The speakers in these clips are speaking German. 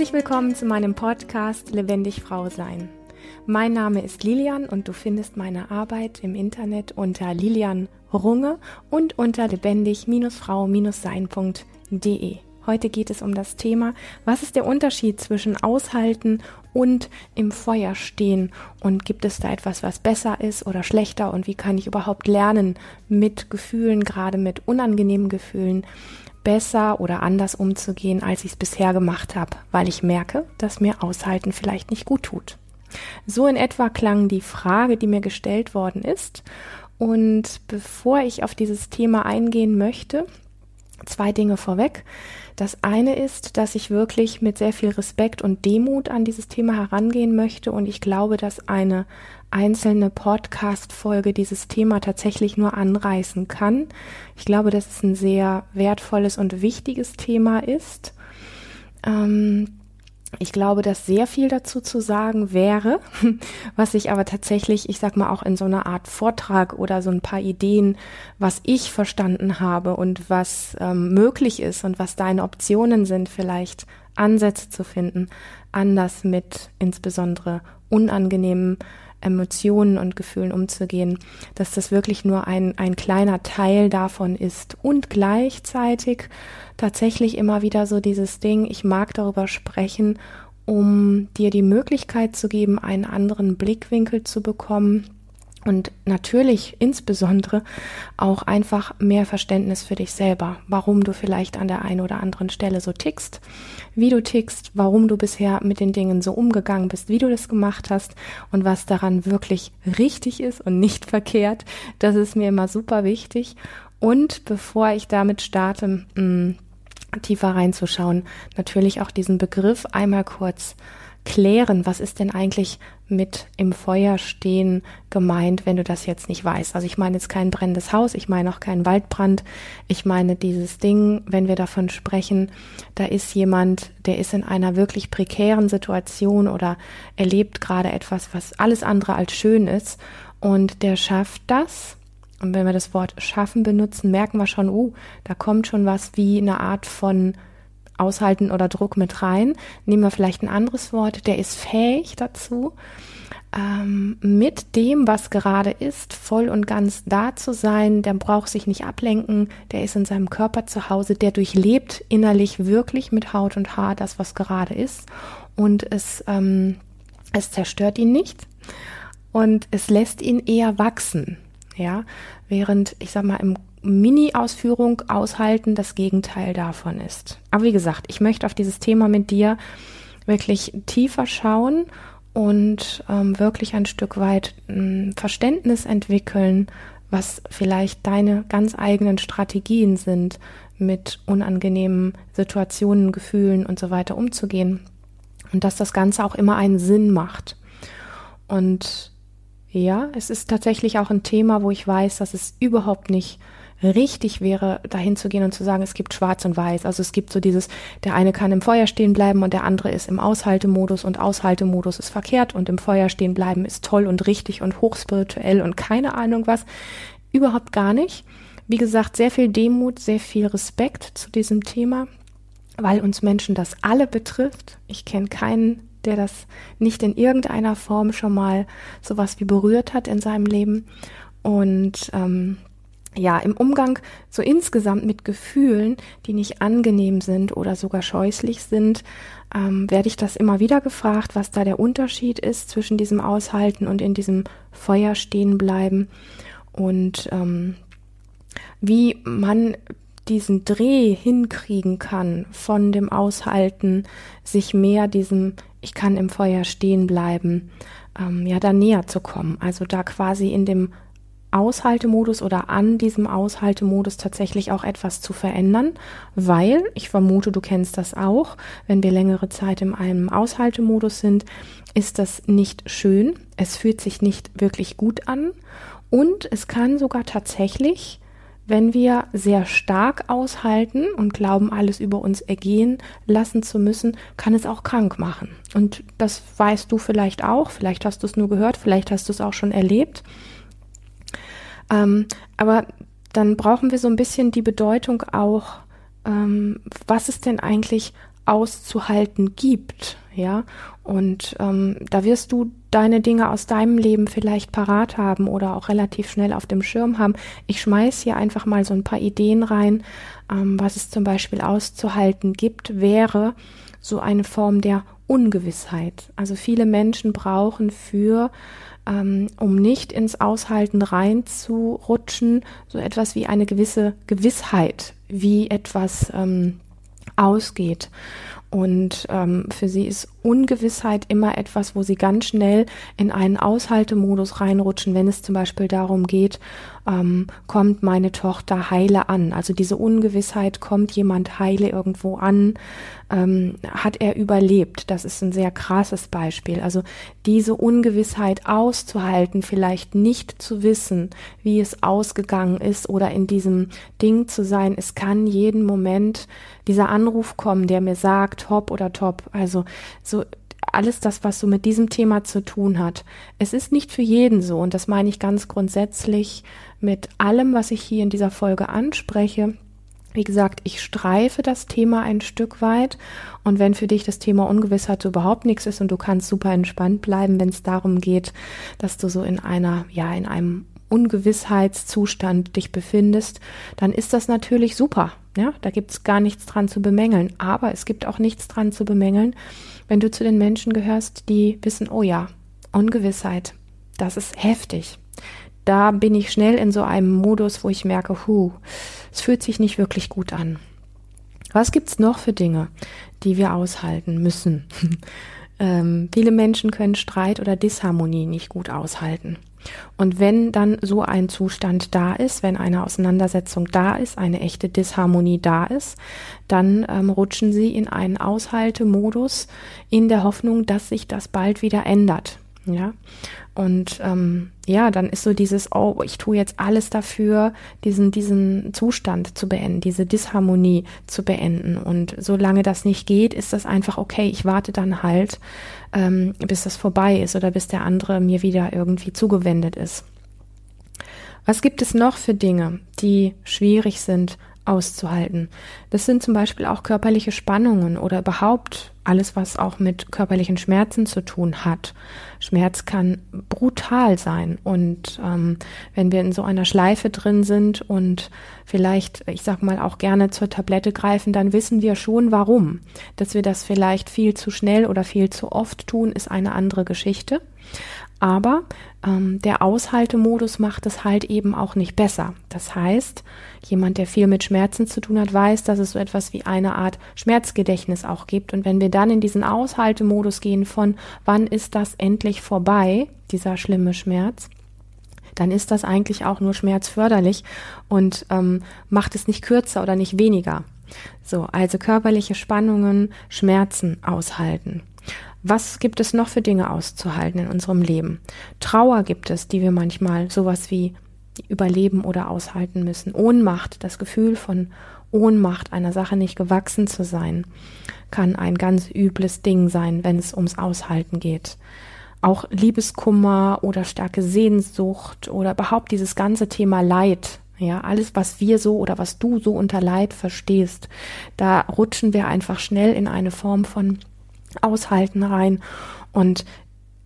Herzlich willkommen zu meinem Podcast Lebendig Frau Sein. Mein Name ist Lilian und du findest meine Arbeit im Internet unter Lilian Runge und unter lebendig-frau-sein.de. Heute geht es um das Thema, was ist der Unterschied zwischen aushalten und im Feuer stehen und gibt es da etwas, was besser ist oder schlechter und wie kann ich überhaupt lernen, mit Gefühlen, gerade mit unangenehmen Gefühlen, besser oder anders umzugehen, als ich es bisher gemacht habe, weil ich merke, dass mir Aushalten vielleicht nicht gut tut. So in etwa klang die Frage, die mir gestellt worden ist. Und bevor ich auf dieses Thema eingehen möchte, zwei Dinge vorweg. Das eine ist, dass ich wirklich mit sehr viel Respekt und Demut an dieses Thema herangehen möchte und ich glaube, dass eine einzelne Podcast-Folge dieses Thema tatsächlich nur anreißen kann. Ich glaube, dass es ein sehr wertvolles und wichtiges Thema ist. Ähm, ich glaube, dass sehr viel dazu zu sagen wäre, was ich aber tatsächlich, ich sag mal, auch in so einer Art Vortrag oder so ein paar Ideen, was ich verstanden habe und was ähm, möglich ist und was deine Optionen sind, vielleicht Ansätze zu finden, anders mit insbesondere unangenehmen Emotionen und Gefühlen umzugehen, dass das wirklich nur ein, ein kleiner Teil davon ist. Und gleichzeitig tatsächlich immer wieder so dieses Ding, ich mag darüber sprechen, um dir die Möglichkeit zu geben, einen anderen Blickwinkel zu bekommen und natürlich insbesondere auch einfach mehr Verständnis für dich selber, warum du vielleicht an der einen oder anderen Stelle so tickst, wie du tickst, warum du bisher mit den Dingen so umgegangen bist, wie du das gemacht hast und was daran wirklich richtig ist und nicht verkehrt. Das ist mir immer super wichtig. Und bevor ich damit starte, mh, mm, tiefer reinzuschauen, natürlich auch diesen Begriff einmal kurz klären, was ist denn eigentlich mit im Feuer stehen gemeint, wenn du das jetzt nicht weißt. Also ich meine jetzt kein brennendes Haus, ich meine auch keinen Waldbrand, ich meine dieses Ding, wenn wir davon sprechen, da ist jemand, der ist in einer wirklich prekären Situation oder erlebt gerade etwas, was alles andere als schön ist und der schafft das. Und wenn wir das Wort schaffen benutzen, merken wir schon, uh, da kommt schon was wie eine Art von Aushalten oder Druck mit rein. Nehmen wir vielleicht ein anderes Wort, der ist fähig dazu, ähm, mit dem, was gerade ist, voll und ganz da zu sein. Der braucht sich nicht ablenken, der ist in seinem Körper zu Hause, der durchlebt innerlich wirklich mit Haut und Haar das, was gerade ist. Und es, ähm, es zerstört ihn nicht und es lässt ihn eher wachsen. Ja, während ich sag mal im Mini-Ausführung aushalten das Gegenteil davon ist. Aber wie gesagt, ich möchte auf dieses Thema mit dir wirklich tiefer schauen und ähm, wirklich ein Stück weit ein Verständnis entwickeln, was vielleicht deine ganz eigenen Strategien sind, mit unangenehmen Situationen, Gefühlen und so weiter umzugehen. Und dass das Ganze auch immer einen Sinn macht. Und ja, es ist tatsächlich auch ein Thema, wo ich weiß, dass es überhaupt nicht richtig wäre, dahin zu gehen und zu sagen, es gibt schwarz und weiß. Also es gibt so dieses, der eine kann im Feuer stehen bleiben und der andere ist im Aushaltemodus und Aushaltemodus ist verkehrt und im Feuer stehen bleiben ist toll und richtig und hochspirituell und keine Ahnung was. Überhaupt gar nicht. Wie gesagt, sehr viel Demut, sehr viel Respekt zu diesem Thema, weil uns Menschen das alle betrifft. Ich kenne keinen, der das nicht in irgendeiner Form schon mal sowas wie berührt hat in seinem Leben. Und ähm, ja, im Umgang so insgesamt mit Gefühlen, die nicht angenehm sind oder sogar scheußlich sind, ähm, werde ich das immer wieder gefragt, was da der Unterschied ist zwischen diesem Aushalten und in diesem Feuer stehen bleiben und ähm, wie man diesen Dreh hinkriegen kann von dem Aushalten, sich mehr diesem ich kann im Feuer stehen bleiben, ähm, ja, da näher zu kommen. Also da quasi in dem Aushaltemodus oder an diesem Aushaltemodus tatsächlich auch etwas zu verändern, weil ich vermute, du kennst das auch, wenn wir längere Zeit in einem Aushaltemodus sind, ist das nicht schön, es fühlt sich nicht wirklich gut an und es kann sogar tatsächlich, wenn wir sehr stark aushalten und glauben, alles über uns ergehen lassen zu müssen, kann es auch krank machen. Und das weißt du vielleicht auch, vielleicht hast du es nur gehört, vielleicht hast du es auch schon erlebt. Ähm, aber dann brauchen wir so ein bisschen die Bedeutung auch, ähm, was ist denn eigentlich auszuhalten gibt, ja. Und ähm, da wirst du deine Dinge aus deinem Leben vielleicht parat haben oder auch relativ schnell auf dem Schirm haben. Ich schmeiß hier einfach mal so ein paar Ideen rein, ähm, was es zum Beispiel auszuhalten gibt, wäre so eine Form der Ungewissheit. Also viele Menschen brauchen für ähm, um nicht ins Aushalten reinzurutschen, so etwas wie eine gewisse Gewissheit, wie etwas ähm, ausgeht. Und ähm, für sie ist Ungewissheit immer etwas, wo sie ganz schnell in einen Aushaltemodus reinrutschen, wenn es zum Beispiel darum geht, ähm, kommt meine Tochter heile an. Also diese Ungewissheit, kommt jemand heile irgendwo an, ähm, hat er überlebt. Das ist ein sehr krasses Beispiel. Also diese Ungewissheit auszuhalten, vielleicht nicht zu wissen, wie es ausgegangen ist oder in diesem Ding zu sein. Es kann jeden Moment dieser Anruf kommen, der mir sagt, hopp oder top. Also so alles das, was so mit diesem Thema zu tun hat. Es ist nicht für jeden so und das meine ich ganz grundsätzlich mit allem, was ich hier in dieser Folge anspreche. Wie gesagt, ich streife das Thema ein Stück weit und wenn für dich das Thema Ungewissheit überhaupt nichts ist und du kannst super entspannt bleiben, wenn es darum geht, dass du so in einer, ja, in einem Ungewissheitszustand dich befindest, dann ist das natürlich super. Ja, da gibt es gar nichts dran zu bemängeln. Aber es gibt auch nichts dran zu bemängeln, wenn du zu den Menschen gehörst, die wissen, oh ja, Ungewissheit, das ist heftig da bin ich schnell in so einem Modus, wo ich merke, hu, es fühlt sich nicht wirklich gut an. Was gibt's noch für Dinge, die wir aushalten müssen? ähm, viele Menschen können Streit oder Disharmonie nicht gut aushalten. Und wenn dann so ein Zustand da ist, wenn eine Auseinandersetzung da ist, eine echte Disharmonie da ist, dann ähm, rutschen sie in einen Aushaltemodus in der Hoffnung, dass sich das bald wieder ändert. Ja, und ähm, ja, dann ist so dieses, oh, ich tue jetzt alles dafür, diesen, diesen Zustand zu beenden, diese Disharmonie zu beenden. Und solange das nicht geht, ist das einfach okay. Ich warte dann halt, ähm, bis das vorbei ist oder bis der andere mir wieder irgendwie zugewendet ist. Was gibt es noch für Dinge, die schwierig sind auszuhalten. Das sind zum Beispiel auch körperliche Spannungen oder überhaupt alles, was auch mit körperlichen Schmerzen zu tun hat. Schmerz kann brutal sein und ähm, wenn wir in so einer Schleife drin sind und vielleicht, ich sag mal, auch gerne zur Tablette greifen, dann wissen wir schon warum. Dass wir das vielleicht viel zu schnell oder viel zu oft tun, ist eine andere Geschichte. Aber ähm, der Aushaltemodus macht es halt eben auch nicht besser. Das heißt, jemand, der viel mit Schmerzen zu tun hat, weiß, dass es so etwas wie eine Art Schmerzgedächtnis auch gibt. Und wenn wir dann in diesen Aushaltemodus gehen von, wann ist das endlich vorbei, dieser schlimme Schmerz, dann ist das eigentlich auch nur schmerzförderlich und ähm, macht es nicht kürzer oder nicht weniger. So, also körperliche Spannungen, Schmerzen aushalten. Was gibt es noch für Dinge auszuhalten in unserem Leben? Trauer gibt es, die wir manchmal sowas wie überleben oder aushalten müssen. Ohnmacht, das Gefühl von Ohnmacht, einer Sache nicht gewachsen zu sein, kann ein ganz übles Ding sein, wenn es ums Aushalten geht. Auch Liebeskummer oder starke Sehnsucht oder überhaupt dieses ganze Thema Leid, ja, alles, was wir so oder was du so unter Leid verstehst, da rutschen wir einfach schnell in eine Form von Aushalten rein. Und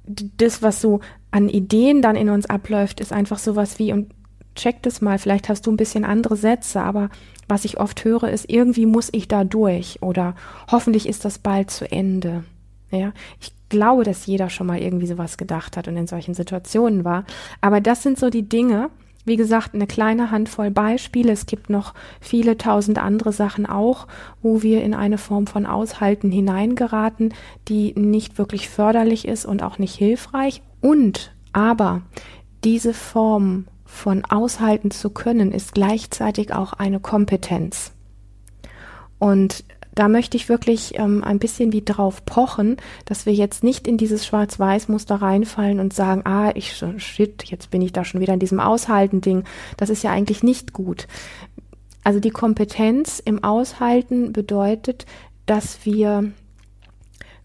das, was so an Ideen dann in uns abläuft, ist einfach sowas wie, und check das mal, vielleicht hast du ein bisschen andere Sätze, aber was ich oft höre, ist, irgendwie muss ich da durch oder hoffentlich ist das bald zu Ende. Ja, ich glaube, dass jeder schon mal irgendwie sowas gedacht hat und in solchen Situationen war. Aber das sind so die Dinge, wie gesagt, eine kleine Handvoll Beispiele. Es gibt noch viele tausend andere Sachen auch, wo wir in eine Form von Aushalten hineingeraten, die nicht wirklich förderlich ist und auch nicht hilfreich. Und aber diese Form von aushalten zu können, ist gleichzeitig auch eine Kompetenz. Und da möchte ich wirklich ähm, ein bisschen wie drauf pochen, dass wir jetzt nicht in dieses Schwarz-Weiß-Muster reinfallen und sagen, ah, ich shit, jetzt bin ich da schon wieder in diesem Aushalten-Ding. Das ist ja eigentlich nicht gut. Also die Kompetenz im Aushalten bedeutet, dass wir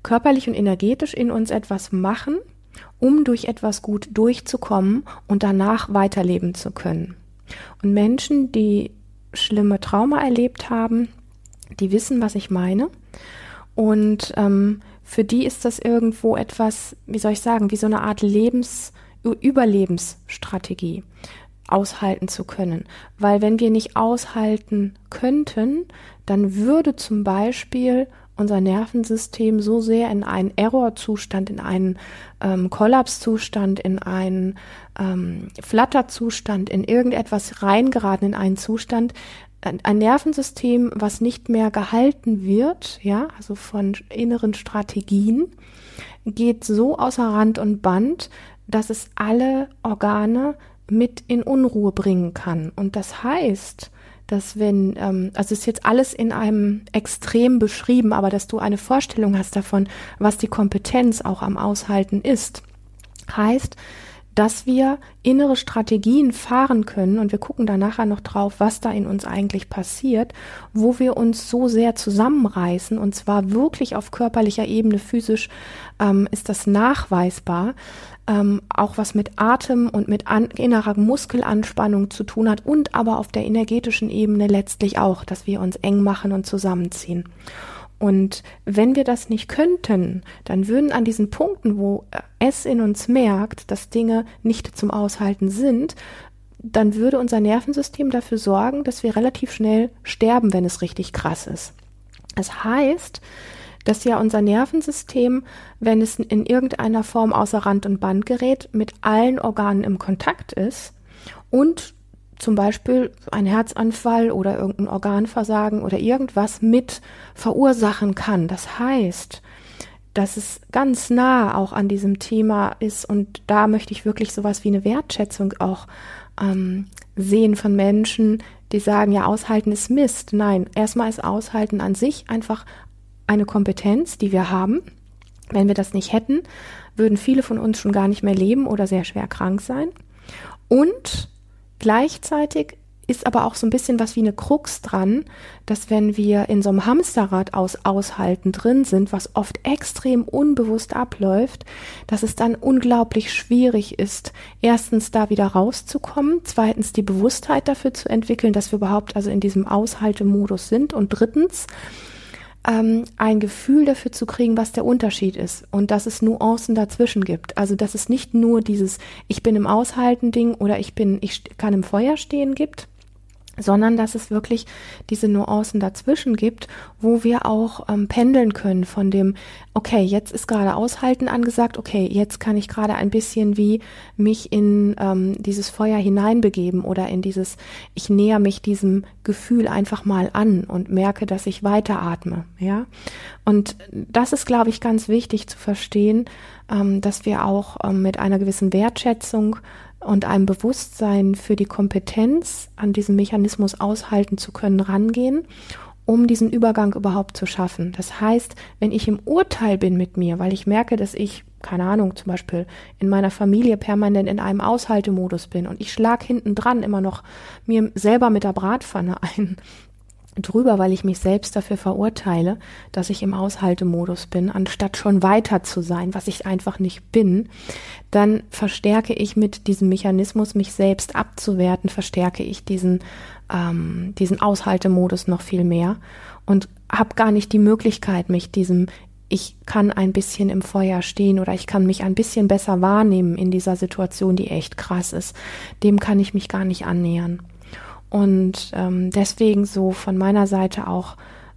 körperlich und energetisch in uns etwas machen, um durch etwas gut durchzukommen und danach weiterleben zu können. Und Menschen, die schlimme Trauma erlebt haben, die wissen, was ich meine. Und ähm, für die ist das irgendwo etwas, wie soll ich sagen, wie so eine Art Lebens, Überlebensstrategie aushalten zu können. Weil wenn wir nicht aushalten könnten, dann würde zum Beispiel unser Nervensystem so sehr in einen Errorzustand, in einen ähm, Kollapszustand, in einen ähm, Flatterzustand, in irgendetwas reingeraten, in einen Zustand, ein, Nervensystem, was nicht mehr gehalten wird, ja, also von inneren Strategien, geht so außer Rand und Band, dass es alle Organe mit in Unruhe bringen kann. Und das heißt, dass wenn, ähm, also ist jetzt alles in einem Extrem beschrieben, aber dass du eine Vorstellung hast davon, was die Kompetenz auch am Aushalten ist, heißt, dass wir innere Strategien fahren können und wir gucken da nachher noch drauf, was da in uns eigentlich passiert, wo wir uns so sehr zusammenreißen und zwar wirklich auf körperlicher Ebene, physisch ähm, ist das nachweisbar, ähm, auch was mit Atem und mit an, innerer Muskelanspannung zu tun hat und aber auf der energetischen Ebene letztlich auch, dass wir uns eng machen und zusammenziehen. Und wenn wir das nicht könnten, dann würden an diesen Punkten, wo es in uns merkt, dass Dinge nicht zum Aushalten sind, dann würde unser Nervensystem dafür sorgen, dass wir relativ schnell sterben, wenn es richtig krass ist. Das heißt, dass ja unser Nervensystem, wenn es in irgendeiner Form außer Rand und Band gerät, mit allen Organen im Kontakt ist und zum Beispiel ein Herzanfall oder irgendein Organversagen oder irgendwas mit verursachen kann. Das heißt, dass es ganz nah auch an diesem Thema ist und da möchte ich wirklich sowas wie eine Wertschätzung auch ähm, sehen von Menschen, die sagen, ja, aushalten ist Mist. Nein, erstmal ist aushalten an sich einfach eine Kompetenz, die wir haben. Wenn wir das nicht hätten, würden viele von uns schon gar nicht mehr leben oder sehr schwer krank sein. Und gleichzeitig ist aber auch so ein bisschen was wie eine Krux dran, dass wenn wir in so einem Hamsterrad aus Aushalten drin sind, was oft extrem unbewusst abläuft, dass es dann unglaublich schwierig ist, erstens da wieder rauszukommen, zweitens die Bewusstheit dafür zu entwickeln, dass wir überhaupt also in diesem Aushaltemodus sind und drittens ähm, ein Gefühl dafür zu kriegen, was der Unterschied ist und dass es Nuancen dazwischen gibt. Also dass es nicht nur dieses Ich bin im Aushalten Ding oder ich bin, ich kann im Feuer stehen gibt, sondern dass es wirklich diese Nuancen dazwischen gibt, wo wir auch ähm, pendeln können von dem, okay, jetzt ist gerade Aushalten angesagt, okay, jetzt kann ich gerade ein bisschen wie mich in ähm, dieses Feuer hineinbegeben oder in dieses, ich näher mich diesem Gefühl einfach mal an und merke, dass ich weiteratme, ja. Und das ist, glaube ich, ganz wichtig zu verstehen, ähm, dass wir auch ähm, mit einer gewissen Wertschätzung und einem Bewusstsein für die Kompetenz, an diesem Mechanismus aushalten zu können, rangehen, um diesen Übergang überhaupt zu schaffen. Das heißt, wenn ich im Urteil bin mit mir, weil ich merke, dass ich, keine Ahnung, zum Beispiel in meiner Familie permanent in einem Aushaltemodus bin und ich schlag hinten dran immer noch mir selber mit der Bratpfanne ein, drüber, weil ich mich selbst dafür verurteile, dass ich im Aushaltemodus bin, anstatt schon weiter zu sein, was ich einfach nicht bin, dann verstärke ich mit diesem Mechanismus, mich selbst abzuwerten, verstärke ich diesen, ähm, diesen Aushaltemodus noch viel mehr und habe gar nicht die Möglichkeit, mich diesem ich kann ein bisschen im Feuer stehen oder ich kann mich ein bisschen besser wahrnehmen in dieser Situation, die echt krass ist. Dem kann ich mich gar nicht annähern. Und ähm, deswegen so von meiner Seite auch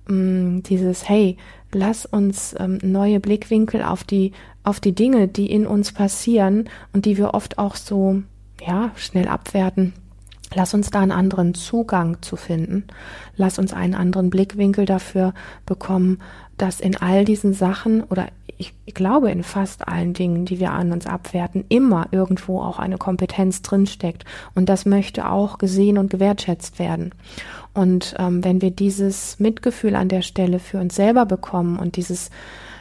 ähm, dieses, hey, lass uns ähm, neue Blickwinkel auf die, auf die Dinge, die in uns passieren und die wir oft auch so, ja, schnell abwerten. Lass uns da einen anderen Zugang zu finden. Lass uns einen anderen Blickwinkel dafür bekommen, dass in all diesen Sachen oder ich glaube in fast allen Dingen, die wir an uns abwerten, immer irgendwo auch eine Kompetenz drinsteckt. Und das möchte auch gesehen und gewertschätzt werden. Und ähm, wenn wir dieses Mitgefühl an der Stelle für uns selber bekommen und dieses,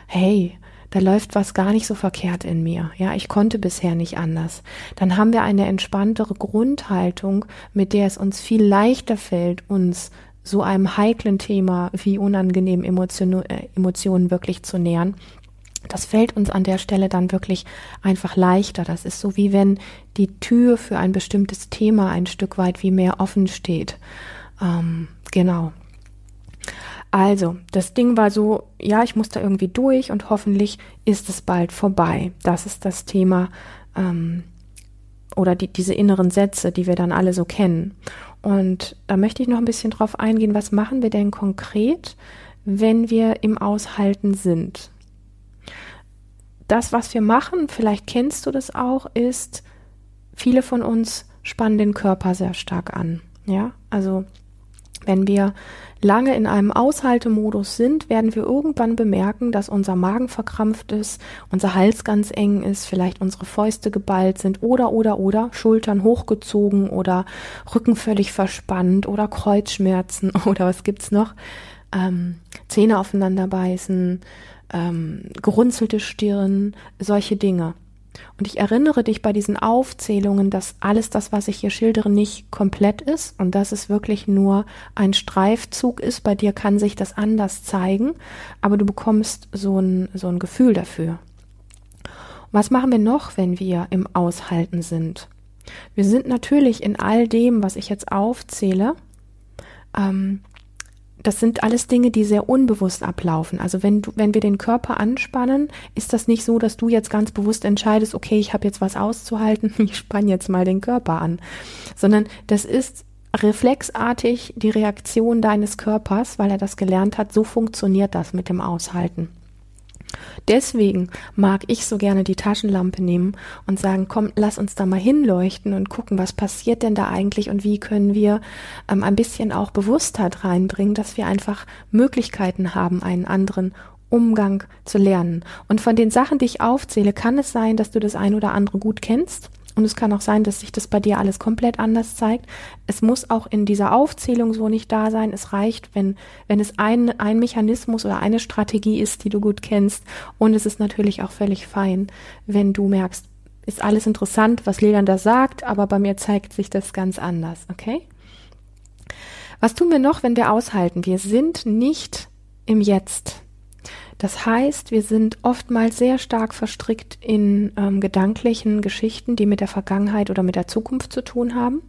hey, da läuft was gar nicht so verkehrt in mir. Ja, ich konnte bisher nicht anders. Dann haben wir eine entspanntere Grundhaltung, mit der es uns viel leichter fällt, uns so einem heiklen Thema wie unangenehmen Emotionen, äh, Emotionen wirklich zu nähern. Das fällt uns an der Stelle dann wirklich einfach leichter. Das ist so wie wenn die Tür für ein bestimmtes Thema ein Stück weit wie mehr offen steht. Ähm, genau. Also, das Ding war so, ja, ich muss da irgendwie durch und hoffentlich ist es bald vorbei. Das ist das Thema ähm, oder die, diese inneren Sätze, die wir dann alle so kennen. Und da möchte ich noch ein bisschen drauf eingehen, was machen wir denn konkret, wenn wir im Aushalten sind? Das, was wir machen, vielleicht kennst du das auch, ist, viele von uns spannen den Körper sehr stark an. Ja, also wenn wir lange in einem Aushaltemodus sind, werden wir irgendwann bemerken, dass unser Magen verkrampft ist, unser Hals ganz eng ist, vielleicht unsere Fäuste geballt sind oder oder oder Schultern hochgezogen oder Rücken völlig verspannt oder Kreuzschmerzen oder was gibt's noch? Ähm, Zähne aufeinander beißen, ähm, gerunzelte Stirn, solche Dinge. Und ich erinnere dich bei diesen Aufzählungen, dass alles das, was ich hier schildere, nicht komplett ist und dass es wirklich nur ein Streifzug ist. Bei dir kann sich das anders zeigen, aber du bekommst so ein, so ein Gefühl dafür. Was machen wir noch, wenn wir im Aushalten sind? Wir sind natürlich in all dem, was ich jetzt aufzähle, ähm, das sind alles Dinge, die sehr unbewusst ablaufen. Also wenn du, wenn wir den Körper anspannen, ist das nicht so, dass du jetzt ganz bewusst entscheidest, okay, ich habe jetzt was auszuhalten, ich spanne jetzt mal den Körper an, sondern das ist reflexartig die Reaktion deines Körpers, weil er das gelernt hat. So funktioniert das mit dem Aushalten. Deswegen mag ich so gerne die Taschenlampe nehmen und sagen, komm, lass uns da mal hinleuchten und gucken, was passiert denn da eigentlich und wie können wir ähm, ein bisschen auch Bewusstheit reinbringen, dass wir einfach Möglichkeiten haben, einen anderen Umgang zu lernen. Und von den Sachen, die ich aufzähle, kann es sein, dass du das ein oder andere gut kennst und es kann auch sein, dass sich das bei dir alles komplett anders zeigt. Es muss auch in dieser Aufzählung so nicht da sein. Es reicht, wenn, wenn es ein, ein Mechanismus oder eine Strategie ist, die du gut kennst. Und es ist natürlich auch völlig fein, wenn du merkst, ist alles interessant, was Lilian da sagt, aber bei mir zeigt sich das ganz anders, okay? Was tun wir noch, wenn wir aushalten? Wir sind nicht im Jetzt. Das heißt, wir sind oftmals sehr stark verstrickt in ähm, gedanklichen Geschichten, die mit der Vergangenheit oder mit der Zukunft zu tun haben.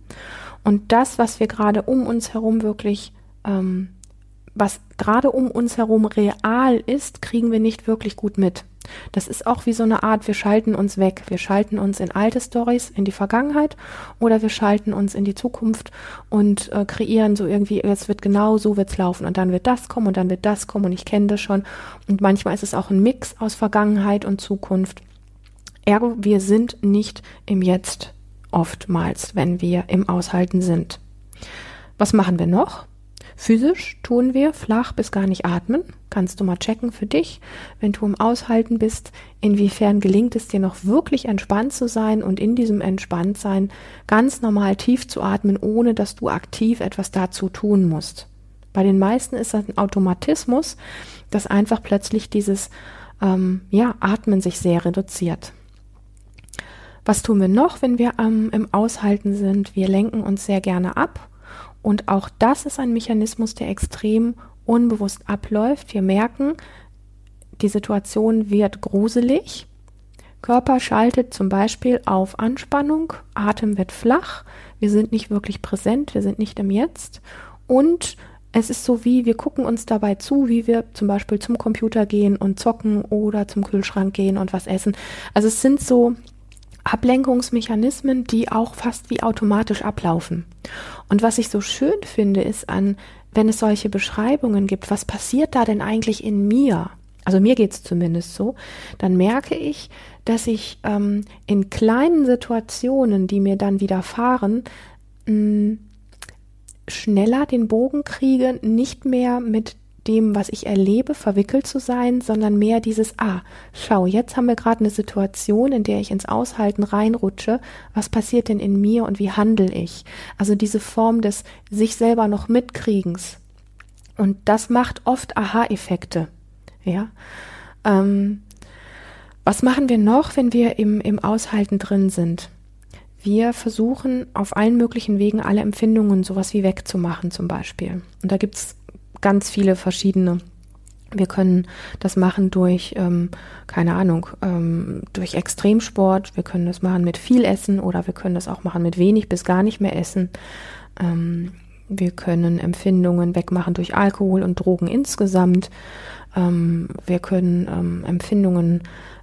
Und das, was wir gerade um uns herum wirklich ähm, was gerade um uns herum real ist, kriegen wir nicht wirklich gut mit. Das ist auch wie so eine Art, wir schalten uns weg. Wir schalten uns in alte Stories, in die Vergangenheit oder wir schalten uns in die Zukunft und äh, kreieren so irgendwie, jetzt wird genau so wird's laufen und dann wird das kommen und dann wird das kommen und ich kenne das schon. Und manchmal ist es auch ein Mix aus Vergangenheit und Zukunft. Ergo, wir sind nicht im Jetzt oftmals, wenn wir im Aushalten sind. Was machen wir noch? Physisch tun wir flach bis gar nicht atmen. Kannst du mal checken für dich, wenn du im Aushalten bist, inwiefern gelingt es dir noch wirklich entspannt zu sein und in diesem Entspanntsein ganz normal tief zu atmen, ohne dass du aktiv etwas dazu tun musst. Bei den meisten ist das ein Automatismus, dass einfach plötzlich dieses ähm, ja, Atmen sich sehr reduziert. Was tun wir noch, wenn wir ähm, im Aushalten sind? Wir lenken uns sehr gerne ab und auch das ist ein Mechanismus, der extrem unbewusst abläuft. Wir merken, die Situation wird gruselig. Körper schaltet zum Beispiel auf Anspannung, Atem wird flach, wir sind nicht wirklich präsent, wir sind nicht im Jetzt und es ist so wie, wir gucken uns dabei zu, wie wir zum Beispiel zum Computer gehen und zocken oder zum Kühlschrank gehen und was essen. Also es sind so Ablenkungsmechanismen, die auch fast wie automatisch ablaufen. Und was ich so schön finde, ist an, wenn es solche Beschreibungen gibt, was passiert da denn eigentlich in mir? Also mir geht's zumindest so, dann merke ich, dass ich ähm, in kleinen Situationen, die mir dann widerfahren, mh, schneller den Bogen kriege, nicht mehr mit dem, was ich erlebe, verwickelt zu sein, sondern mehr dieses, ah, schau, jetzt haben wir gerade eine Situation, in der ich ins Aushalten reinrutsche. Was passiert denn in mir und wie handle ich? Also diese Form des sich selber noch mitkriegens. Und das macht oft Aha-Effekte. Ja. Ähm, was machen wir noch, wenn wir im, im Aushalten drin sind? Wir versuchen auf allen möglichen Wegen alle Empfindungen sowas wie wegzumachen zum Beispiel. Und da gibt's ganz viele verschiedene. Wir können das machen durch, ähm, keine Ahnung, ähm, durch Extremsport. Wir können das machen mit viel Essen oder wir können das auch machen mit wenig bis gar nicht mehr Essen. Ähm, Wir können Empfindungen wegmachen durch Alkohol und Drogen insgesamt. Ähm, wir können ähm, Empfindungen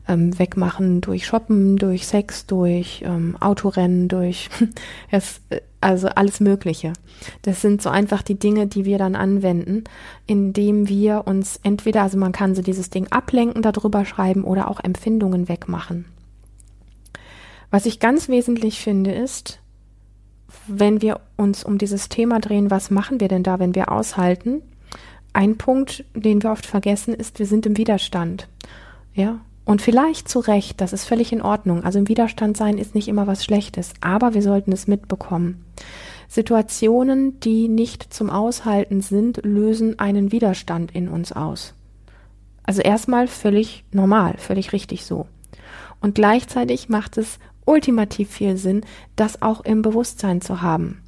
ähm, wegmachen durch Shoppen, durch Sex, durch ähm, Autorennen, durch es, also alles Mögliche. Das sind so einfach die Dinge, die wir dann anwenden, indem wir uns entweder, also man kann so dieses Ding ablenken, darüber schreiben oder auch Empfindungen wegmachen. Was ich ganz wesentlich finde, ist, wenn wir uns um dieses Thema drehen, was machen wir denn da, wenn wir aushalten? Ein Punkt, den wir oft vergessen, ist, wir sind im Widerstand. Ja, und vielleicht zu Recht, das ist völlig in Ordnung. Also im Widerstand sein ist nicht immer was Schlechtes, aber wir sollten es mitbekommen. Situationen, die nicht zum Aushalten sind, lösen einen Widerstand in uns aus. Also erstmal völlig normal, völlig richtig so. Und gleichzeitig macht es ultimativ viel Sinn, das auch im Bewusstsein zu haben.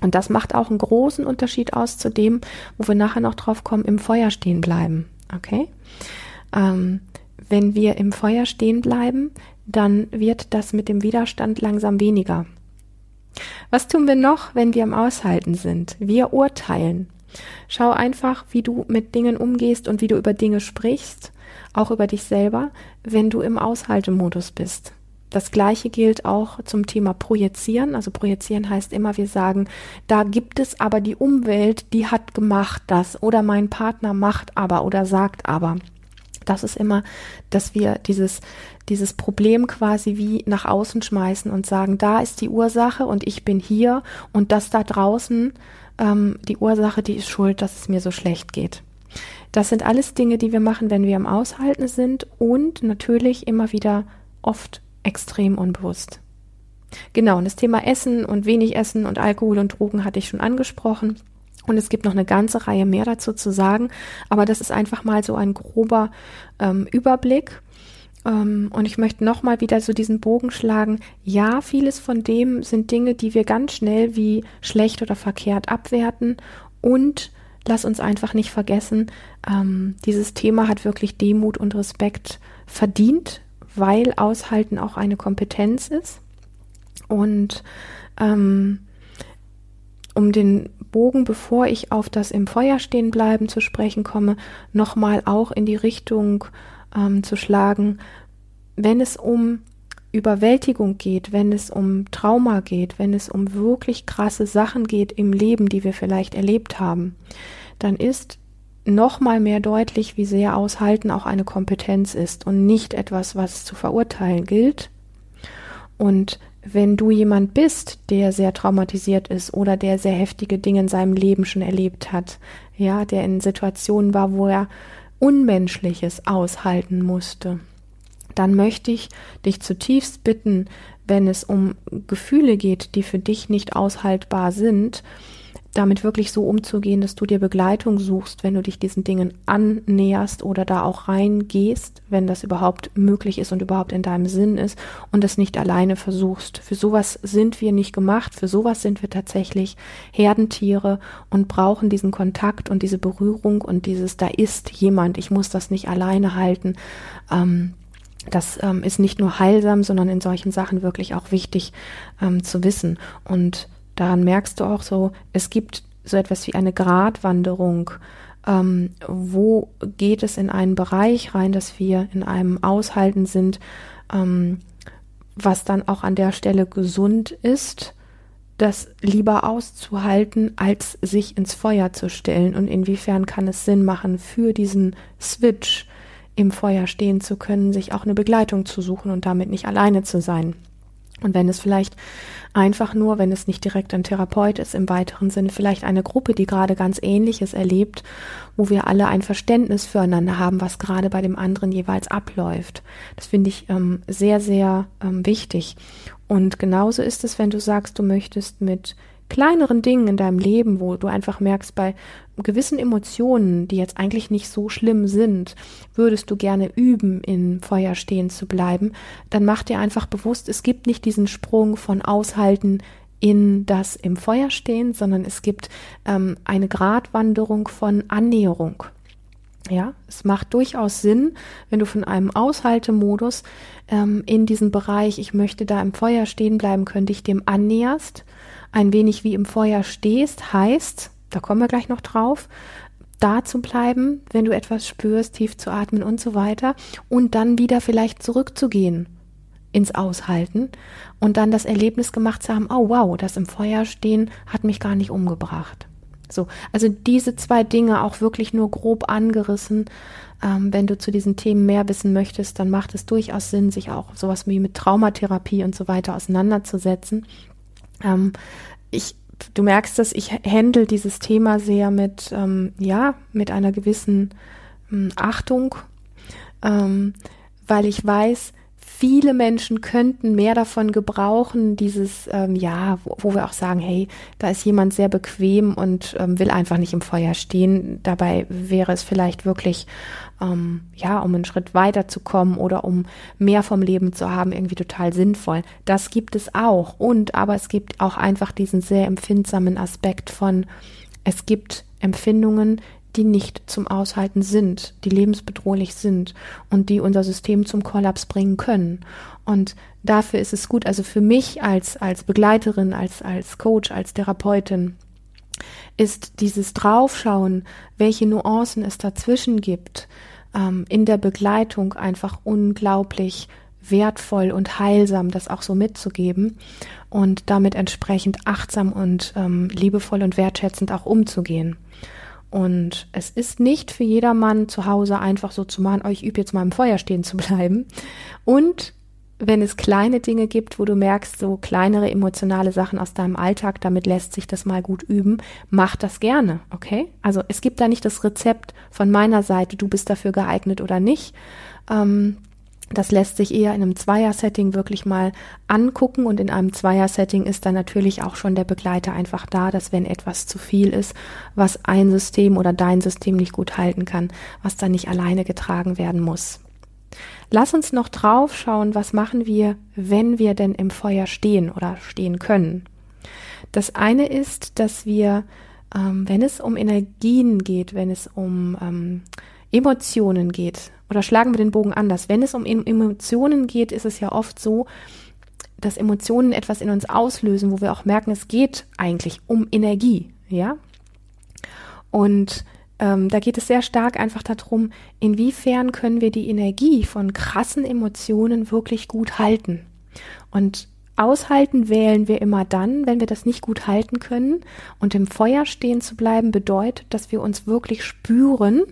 Und das macht auch einen großen Unterschied aus zu dem, wo wir nachher noch drauf kommen, im Feuer stehen bleiben. Okay? Ähm, wenn wir im Feuer stehen bleiben, dann wird das mit dem Widerstand langsam weniger. Was tun wir noch, wenn wir im Aushalten sind? Wir urteilen. Schau einfach, wie du mit Dingen umgehst und wie du über Dinge sprichst, auch über dich selber, wenn du im Aushaltemodus bist. Das gleiche gilt auch zum Thema Projizieren. Also Projizieren heißt immer, wir sagen, da gibt es aber die Umwelt, die hat gemacht das oder mein Partner macht aber oder sagt aber das ist immer, dass wir dieses, dieses Problem quasi wie nach außen schmeißen und sagen, da ist die Ursache und ich bin hier und das da draußen, ähm, die Ursache, die ist schuld, dass es mir so schlecht geht. Das sind alles Dinge, die wir machen, wenn wir im Aushalten sind und natürlich immer wieder oft extrem unbewusst. Genau, und das Thema Essen und wenig Essen und Alkohol und Drogen hatte ich schon angesprochen. Und es gibt noch eine ganze Reihe mehr dazu zu sagen, aber das ist einfach mal so ein grober ähm, Überblick. Ähm, und ich möchte nochmal wieder so diesen Bogen schlagen. Ja, vieles von dem sind Dinge, die wir ganz schnell wie schlecht oder verkehrt abwerten. Und lass uns einfach nicht vergessen, ähm, dieses Thema hat wirklich Demut und Respekt verdient, weil Aushalten auch eine Kompetenz ist. Und ähm, um den Bogen, bevor ich auf das im Feuer stehen bleiben zu sprechen komme, nochmal auch in die Richtung ähm, zu schlagen, wenn es um Überwältigung geht, wenn es um Trauma geht, wenn es um wirklich krasse Sachen geht im Leben, die wir vielleicht erlebt haben, dann ist nochmal mehr deutlich, wie sehr Aushalten auch eine Kompetenz ist und nicht etwas, was zu verurteilen gilt. Und wenn du jemand bist, der sehr traumatisiert ist oder der sehr heftige Dinge in seinem Leben schon erlebt hat, ja, der in Situationen war, wo er Unmenschliches aushalten musste, dann möchte ich dich zutiefst bitten, wenn es um Gefühle geht, die für dich nicht aushaltbar sind, damit wirklich so umzugehen, dass du dir Begleitung suchst, wenn du dich diesen Dingen annäherst oder da auch reingehst, wenn das überhaupt möglich ist und überhaupt in deinem Sinn ist und das nicht alleine versuchst. Für sowas sind wir nicht gemacht, für sowas sind wir tatsächlich Herdentiere und brauchen diesen Kontakt und diese Berührung und dieses, da ist jemand, ich muss das nicht alleine halten. Ähm, das ähm, ist nicht nur heilsam, sondern in solchen Sachen wirklich auch wichtig ähm, zu wissen. Und daran merkst du auch so, es gibt so etwas wie eine Gratwanderung. Ähm, wo geht es in einen Bereich rein, dass wir in einem Aushalten sind, ähm, was dann auch an der Stelle gesund ist, das lieber auszuhalten, als sich ins Feuer zu stellen? Und inwiefern kann es Sinn machen, für diesen Switch im Feuer stehen zu können, sich auch eine Begleitung zu suchen und damit nicht alleine zu sein? Und wenn es vielleicht einfach nur, wenn es nicht direkt ein Therapeut ist, im weiteren Sinne vielleicht eine Gruppe, die gerade ganz Ähnliches erlebt, wo wir alle ein Verständnis füreinander haben, was gerade bei dem anderen jeweils abläuft. Das finde ich ähm, sehr, sehr ähm, wichtig. Und genauso ist es, wenn du sagst, du möchtest mit kleineren Dingen in deinem Leben, wo du einfach merkst, bei gewissen Emotionen, die jetzt eigentlich nicht so schlimm sind, würdest du gerne üben, in Feuer stehen zu bleiben, dann mach dir einfach bewusst, es gibt nicht diesen Sprung von Aushalten in das im Feuer stehen, sondern es gibt ähm, eine Gratwanderung von Annäherung. Ja, es macht durchaus Sinn, wenn du von einem Aushaltemodus ähm, in diesem Bereich, ich möchte da im Feuer stehen bleiben können, dich dem annäherst, ein wenig wie im Feuer stehst, heißt, da kommen wir gleich noch drauf, da zu bleiben, wenn du etwas spürst, tief zu atmen und so weiter und dann wieder vielleicht zurückzugehen ins Aushalten und dann das Erlebnis gemacht zu haben, oh wow, das im Feuer stehen hat mich gar nicht umgebracht. So, also diese zwei Dinge auch wirklich nur grob angerissen. Ähm, wenn du zu diesen Themen mehr wissen möchtest, dann macht es durchaus Sinn, sich auch sowas wie mit Traumatherapie und so weiter auseinanderzusetzen. Ähm, ich du merkst dass ich handle dieses Thema sehr mit, ähm, ja, mit einer gewissen ähm, Achtung, ähm, weil ich weiß, viele Menschen könnten mehr davon gebrauchen, dieses, ähm, ja, wo, wo, wir auch sagen, hey, da ist jemand sehr bequem und ähm, will einfach nicht im Feuer stehen. Dabei wäre es vielleicht wirklich, ähm, ja, um einen Schritt weiter zu kommen oder um mehr vom Leben zu haben, irgendwie total sinnvoll. Das gibt es auch. Und aber es gibt auch einfach diesen sehr empfindsamen Aspekt von, es gibt Empfindungen, die nicht zum Aushalten sind, die lebensbedrohlich sind und die unser System zum Kollaps bringen können. Und dafür ist es gut, also für mich als, als Begleiterin, als, als Coach, als Therapeutin, ist dieses Draufschauen, welche Nuancen es dazwischen gibt, ähm, in der Begleitung einfach unglaublich wertvoll und heilsam, das auch so mitzugeben und damit entsprechend achtsam und ähm, liebevoll und wertschätzend auch umzugehen. Und es ist nicht für jedermann zu Hause einfach so zu machen, oh, ich übe jetzt mal im Feuer stehen zu bleiben. Und wenn es kleine Dinge gibt, wo du merkst, so kleinere emotionale Sachen aus deinem Alltag, damit lässt sich das mal gut üben, mach das gerne, okay? Also es gibt da nicht das Rezept von meiner Seite, du bist dafür geeignet oder nicht. Ähm, das lässt sich eher in einem Zweier-Setting wirklich mal angucken und in einem Zweier-Setting ist dann natürlich auch schon der Begleiter einfach da, dass wenn etwas zu viel ist, was ein System oder dein System nicht gut halten kann, was dann nicht alleine getragen werden muss. Lass uns noch drauf schauen, was machen wir, wenn wir denn im Feuer stehen oder stehen können. Das eine ist, dass wir, ähm, wenn es um Energien geht, wenn es um ähm, Emotionen geht, oder schlagen wir den Bogen anders. Wenn es um Emotionen geht, ist es ja oft so, dass Emotionen etwas in uns auslösen, wo wir auch merken, es geht eigentlich um Energie, ja. Und ähm, da geht es sehr stark einfach darum, inwiefern können wir die Energie von krassen Emotionen wirklich gut halten. Und aushalten wählen wir immer dann, wenn wir das nicht gut halten können. Und im Feuer stehen zu bleiben bedeutet, dass wir uns wirklich spüren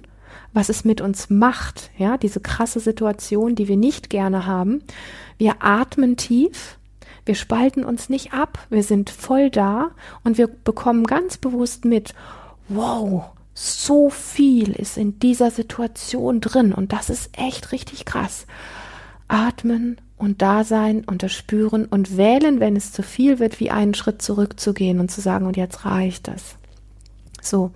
was es mit uns macht, ja, diese krasse Situation, die wir nicht gerne haben. Wir atmen tief, wir spalten uns nicht ab, wir sind voll da und wir bekommen ganz bewusst mit, wow, so viel ist in dieser Situation drin und das ist echt richtig krass. Atmen und da sein und das spüren und wählen, wenn es zu viel wird, wie einen Schritt zurückzugehen und zu sagen, und jetzt reicht das. So.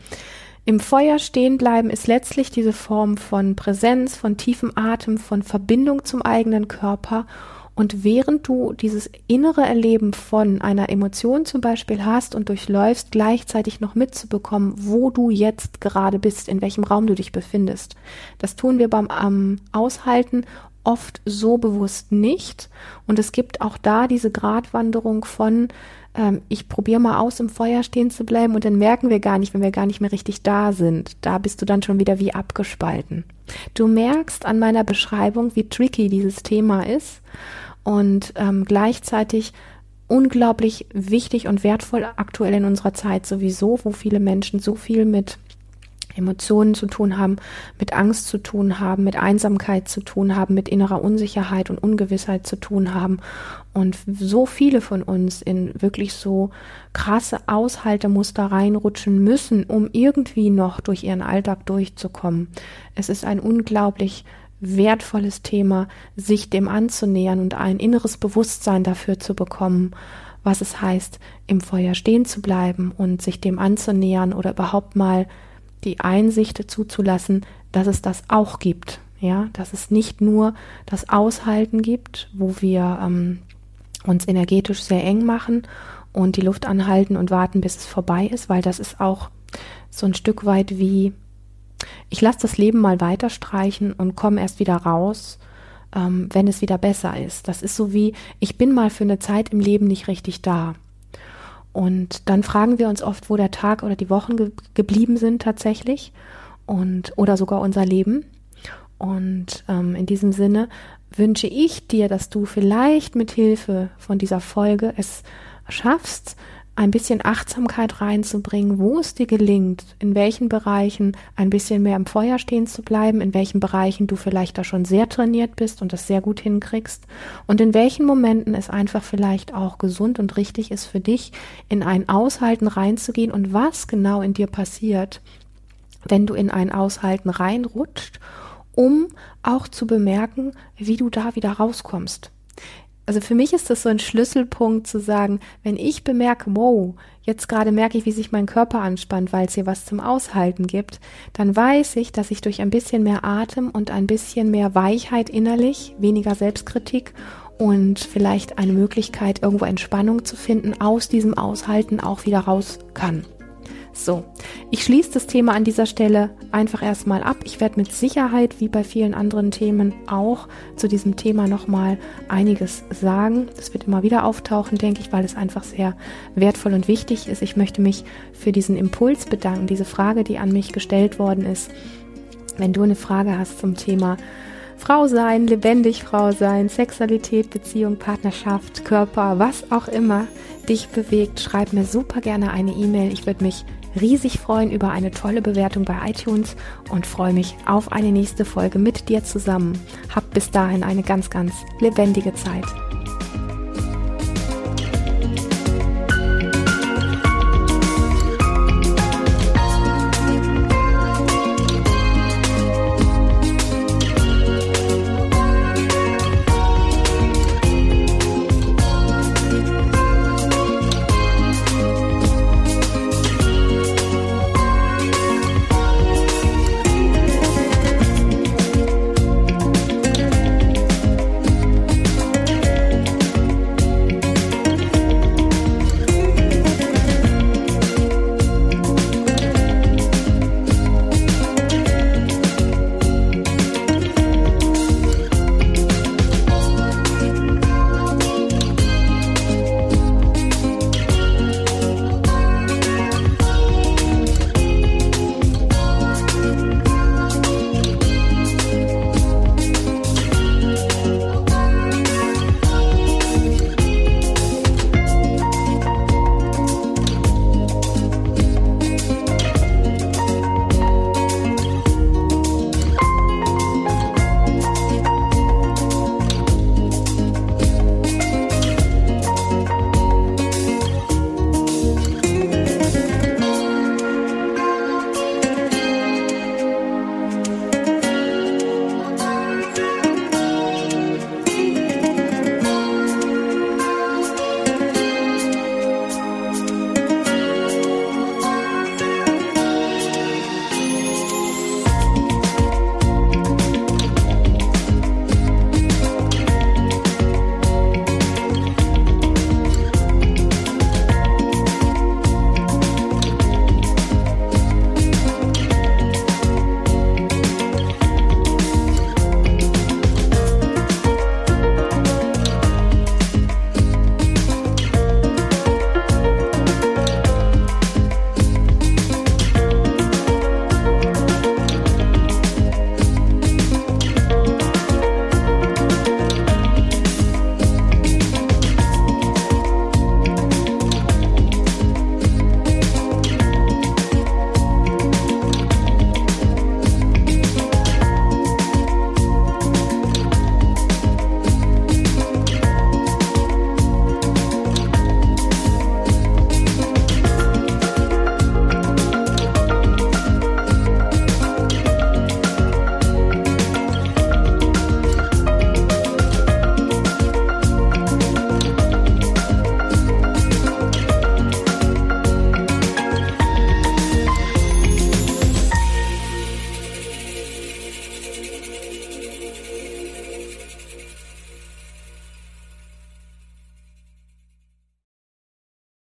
Im Feuer stehen bleiben ist letztlich diese Form von Präsenz, von tiefem Atem, von Verbindung zum eigenen Körper. Und während du dieses innere Erleben von einer Emotion zum Beispiel hast und durchläufst, gleichzeitig noch mitzubekommen, wo du jetzt gerade bist, in welchem Raum du dich befindest. Das tun wir beim ähm, Aushalten oft so bewusst nicht. Und es gibt auch da diese Gratwanderung von ähm, ich probiere mal aus, im Feuer stehen zu bleiben und dann merken wir gar nicht, wenn wir gar nicht mehr richtig da sind. Da bist du dann schon wieder wie abgespalten. Du merkst an meiner Beschreibung, wie tricky dieses Thema ist und ähm, gleichzeitig unglaublich wichtig und wertvoll aktuell in unserer Zeit sowieso, wo viele Menschen so viel mit Emotionen zu tun haben, mit Angst zu tun haben, mit Einsamkeit zu tun haben, mit innerer Unsicherheit und Ungewissheit zu tun haben. Und so viele von uns in wirklich so krasse Aushaltemuster reinrutschen müssen, um irgendwie noch durch ihren Alltag durchzukommen. Es ist ein unglaublich wertvolles Thema, sich dem anzunähern und ein inneres Bewusstsein dafür zu bekommen, was es heißt, im Feuer stehen zu bleiben und sich dem anzunähern oder überhaupt mal die Einsicht zuzulassen, dass es das auch gibt. Ja, dass es nicht nur das Aushalten gibt, wo wir ähm, uns energetisch sehr eng machen und die Luft anhalten und warten, bis es vorbei ist, weil das ist auch so ein Stück weit wie ich lasse das Leben mal weiter streichen und komme erst wieder raus, ähm, wenn es wieder besser ist. Das ist so wie, ich bin mal für eine Zeit im Leben nicht richtig da. Und dann fragen wir uns oft, wo der Tag oder die Wochen ge geblieben sind tatsächlich und oder sogar unser Leben. Und ähm, in diesem Sinne wünsche ich dir, dass du vielleicht mit Hilfe von dieser Folge es schaffst, ein bisschen Achtsamkeit reinzubringen, wo es dir gelingt, in welchen Bereichen ein bisschen mehr im Feuer stehen zu bleiben, in welchen Bereichen du vielleicht da schon sehr trainiert bist und das sehr gut hinkriegst und in welchen Momenten es einfach vielleicht auch gesund und richtig ist für dich, in ein Aushalten reinzugehen und was genau in dir passiert, wenn du in ein Aushalten reinrutscht, um auch zu bemerken, wie du da wieder rauskommst. Also für mich ist das so ein Schlüsselpunkt zu sagen, wenn ich bemerke, wow, jetzt gerade merke ich, wie sich mein Körper anspannt, weil es hier was zum Aushalten gibt, dann weiß ich, dass ich durch ein bisschen mehr Atem und ein bisschen mehr Weichheit innerlich, weniger Selbstkritik und vielleicht eine Möglichkeit, irgendwo Entspannung zu finden, aus diesem Aushalten auch wieder raus kann. So, ich schließe das Thema an dieser Stelle einfach erstmal ab. Ich werde mit Sicherheit, wie bei vielen anderen Themen, auch zu diesem Thema nochmal einiges sagen. Das wird immer wieder auftauchen, denke ich, weil es einfach sehr wertvoll und wichtig ist. Ich möchte mich für diesen Impuls bedanken, diese Frage, die an mich gestellt worden ist. Wenn du eine Frage hast zum Thema Frau sein, lebendig Frau sein, Sexualität, Beziehung, Partnerschaft, Körper, was auch immer dich bewegt, schreib mir super gerne eine E-Mail. Ich würde mich riesig freuen über eine tolle Bewertung bei iTunes und freue mich auf eine nächste Folge mit dir zusammen. Hab bis dahin eine ganz, ganz lebendige Zeit.